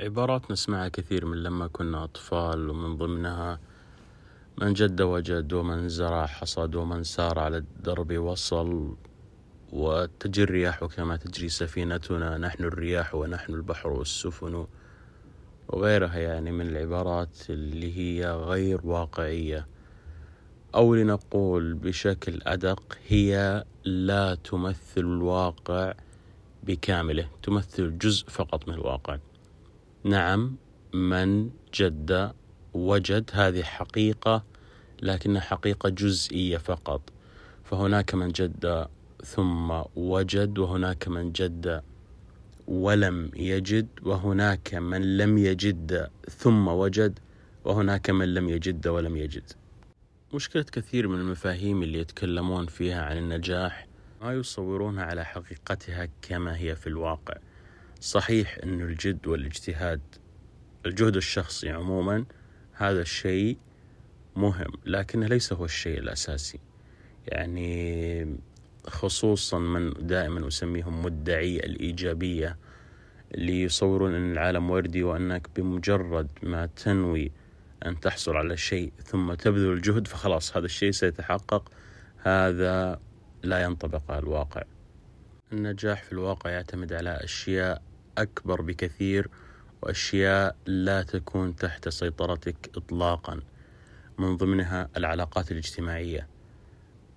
عبارات نسمعها كثير من لما كنا أطفال ومن ضمنها من جد وجد ومن زرع حصد ومن سار على الدرب وصل وتجري الرياح كما تجري سفينتنا نحن الرياح ونحن البحر والسفن وغيرها يعني من العبارات اللي هي غير واقعية. أو لنقول بشكل أدق هي لا تمثل الواقع بكامله تمثل جزء فقط من الواقع. نعم من جد وجد هذه حقيقة لكنها حقيقة جزئية فقط. فهناك من جد ثم وجد وهناك من جد ولم يجد وهناك من لم يجد ثم وجد وهناك من لم يجد ولم يجد. مشكلة كثير من المفاهيم اللي يتكلمون فيها عن النجاح ما يصورونها على حقيقتها كما هي في الواقع. صحيح أن الجد والاجتهاد الجهد الشخصي عموما هذا الشيء مهم لكنه ليس هو الشيء الأساسي. يعني خصوصا من دائما أسميهم مدعي الإيجابية اللي يصورون أن العالم وردي وأنك بمجرد ما تنوي أن تحصل على شيء ثم تبذل الجهد فخلاص هذا الشيء سيتحقق. هذا لا ينطبق على الواقع. النجاح في الواقع يعتمد على أشياء أكبر بكثير وأشياء لا تكون تحت سيطرتك إطلاقا من ضمنها العلاقات الاجتماعية.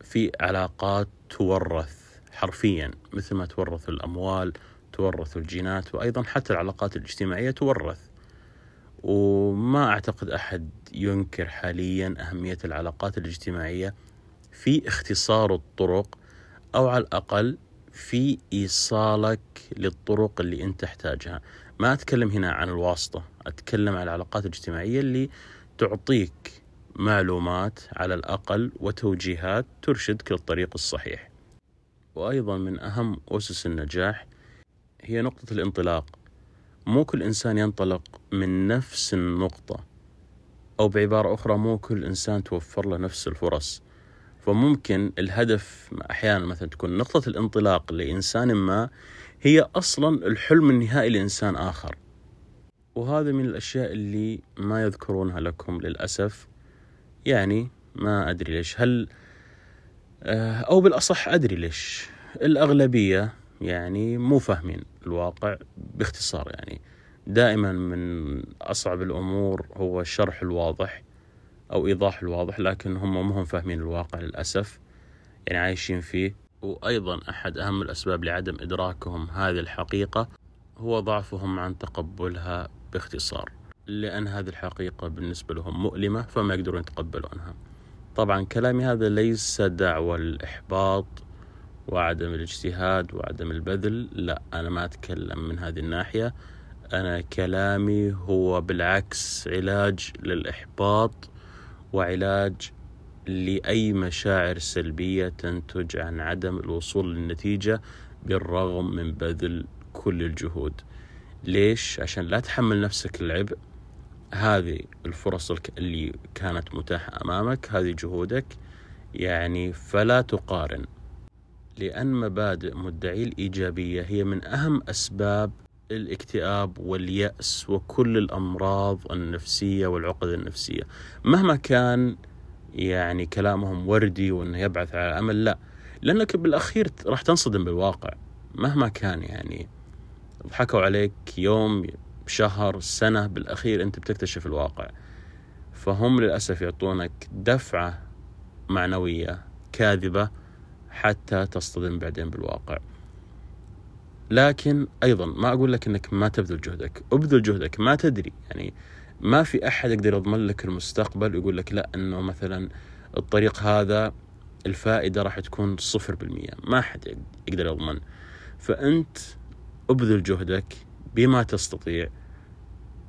في علاقات تورث حرفيا مثل ما تورث الأموال تورث الجينات وأيضا حتى العلاقات الاجتماعية تورث. وما أعتقد أحد ينكر حاليا أهمية العلاقات الاجتماعية في اختصار الطرق أو على الأقل في إيصالك للطرق اللي أنت تحتاجها. ما أتكلم هنا عن الواسطة أتكلم عن العلاقات الاجتماعية اللي تعطيك معلومات على الأقل وتوجيهات ترشدك للطريق الصحيح. وأيضا من أهم أسس النجاح هي نقطة الانطلاق. مو كل إنسان ينطلق من نفس النقطة أو بعبارة أخرى مو كل إنسان توفر له نفس الفرص. فممكن الهدف أحيانا مثلا تكون نقطة الانطلاق لإنسان ما هي أصلا الحلم النهائي لإنسان آخر. وهذا من الأشياء اللي ما يذكرونها لكم للأسف. يعني ما أدري ليش. هل آه، أو بالأصح أدري ليش. الأغلبية يعني مو فاهمين الواقع باختصار يعني. دائما من أصعب الأمور هو الشرح الواضح. أو إيضاح الواضح لكن هم ما هم فاهمين الواقع للأسف. يعني عايشين فيه. وأيضا أحد أهم الأسباب لعدم إدراكهم هذه الحقيقة هو ضعفهم عن تقبلها باختصار. لأن هذه الحقيقة بالنسبة لهم مؤلمة فما يقدرون يتقبلونها طبعا كلامي هذا ليس دعوة الإحباط وعدم الاجتهاد وعدم البذل. لا أنا ما أتكلم من هذه الناحية. أنا كلامي هو بالعكس علاج للإحباط وعلاج لأي مشاعر سلبية تنتج عن عدم الوصول للنتيجة بالرغم من بذل كل الجهود. ليش؟ عشان لا تحمل نفسك العبء هذه الفرص اللي كانت متاحة أمامك هذه جهودك. يعني فلا تقارن. لأن مبادئ مدعي الإيجابية هي من أهم أسباب الاكتئاب واليأس وكل الأمراض النفسية والعقد النفسية. مهما كان يعني كلامهم وردي وإنه يبعث على الأمل لا. لأنك بالأخير راح تنصدم بالواقع مهما كان يعني. ضحكوا عليك يوم شهر سنة بالأخير أنت بتكتشف الواقع. فهم للأسف يعطونك دفعة معنوية كاذبة حتى تصطدم بعدين بالواقع. لكن أيضا ما أقول لك أنك ما تبذل جهدك. أبذل جهدك ما تدري. يعني ما في أحد يقدر يضمن لك المستقبل ويقول لك لا أنه مثلا الطريق هذا الفائدة راح تكون صفر بالمية. ما حد يقدر يضمن. فأنت أبذل جهدك بما تستطيع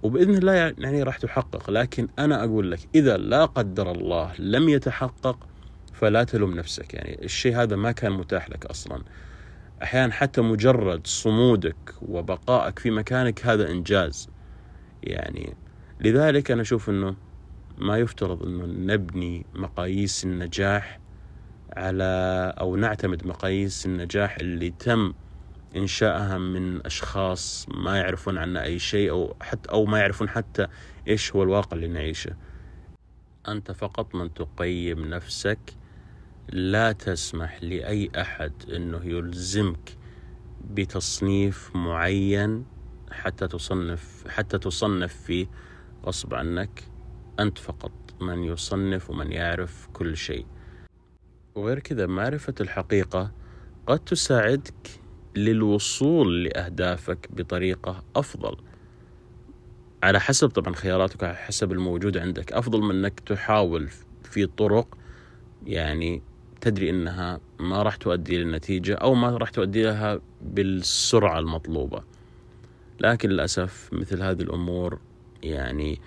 وبإذن الله يعني راح تحقق. لكن أنا أقول لك إذا لا قدر الله لم يتحقق فلا تلوم نفسك. يعني الشيء هذا ما كان متاح لك أصلا. أحيانا حتى مجرد صمودك وبقائك في مكانك هذا إنجاز. يعني لذلك أنا أشوف إنه ما يفترض إنه نبني مقاييس النجاح على أو نعتمد مقاييس النجاح اللي تم إنشائها من أشخاص ما يعرفون عنا أي شيء أو حتى أو ما يعرفون حتى إيش هو الواقع اللي نعيشه. أنت فقط من تقيم نفسك لا تسمح لأي أحد أنه يلزمك بتصنيف معين حتى تصنف حتى تصنف فيه غصب عنك أنت فقط من يصنف ومن يعرف كل شيء. وغير كذا معرفة الحقيقة قد تساعدك للوصول لأهدافك بطريقة أفضل. على حسب طبعا خياراتك على حسب الموجود عندك. أفضل من أنك تحاول في طرق يعني تدري أنها ما راح تؤدي للنتيجة أو ما راح تؤدي لها بالسرعة المطلوبة. لكن للأسف مثل هذه الأمور يعني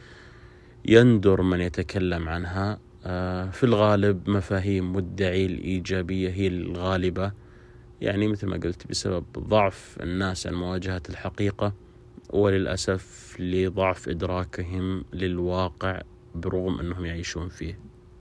يندر من يتكلم عنها. آه، في الغالب مفاهيم مدعي الإيجابية هي الغالبة. يعني مثل ما قلت بسبب ضعف الناس عن مواجهة الحقيقة وللأسف لضعف إدراكهم للواقع برغم أنهم يعيشون فيه.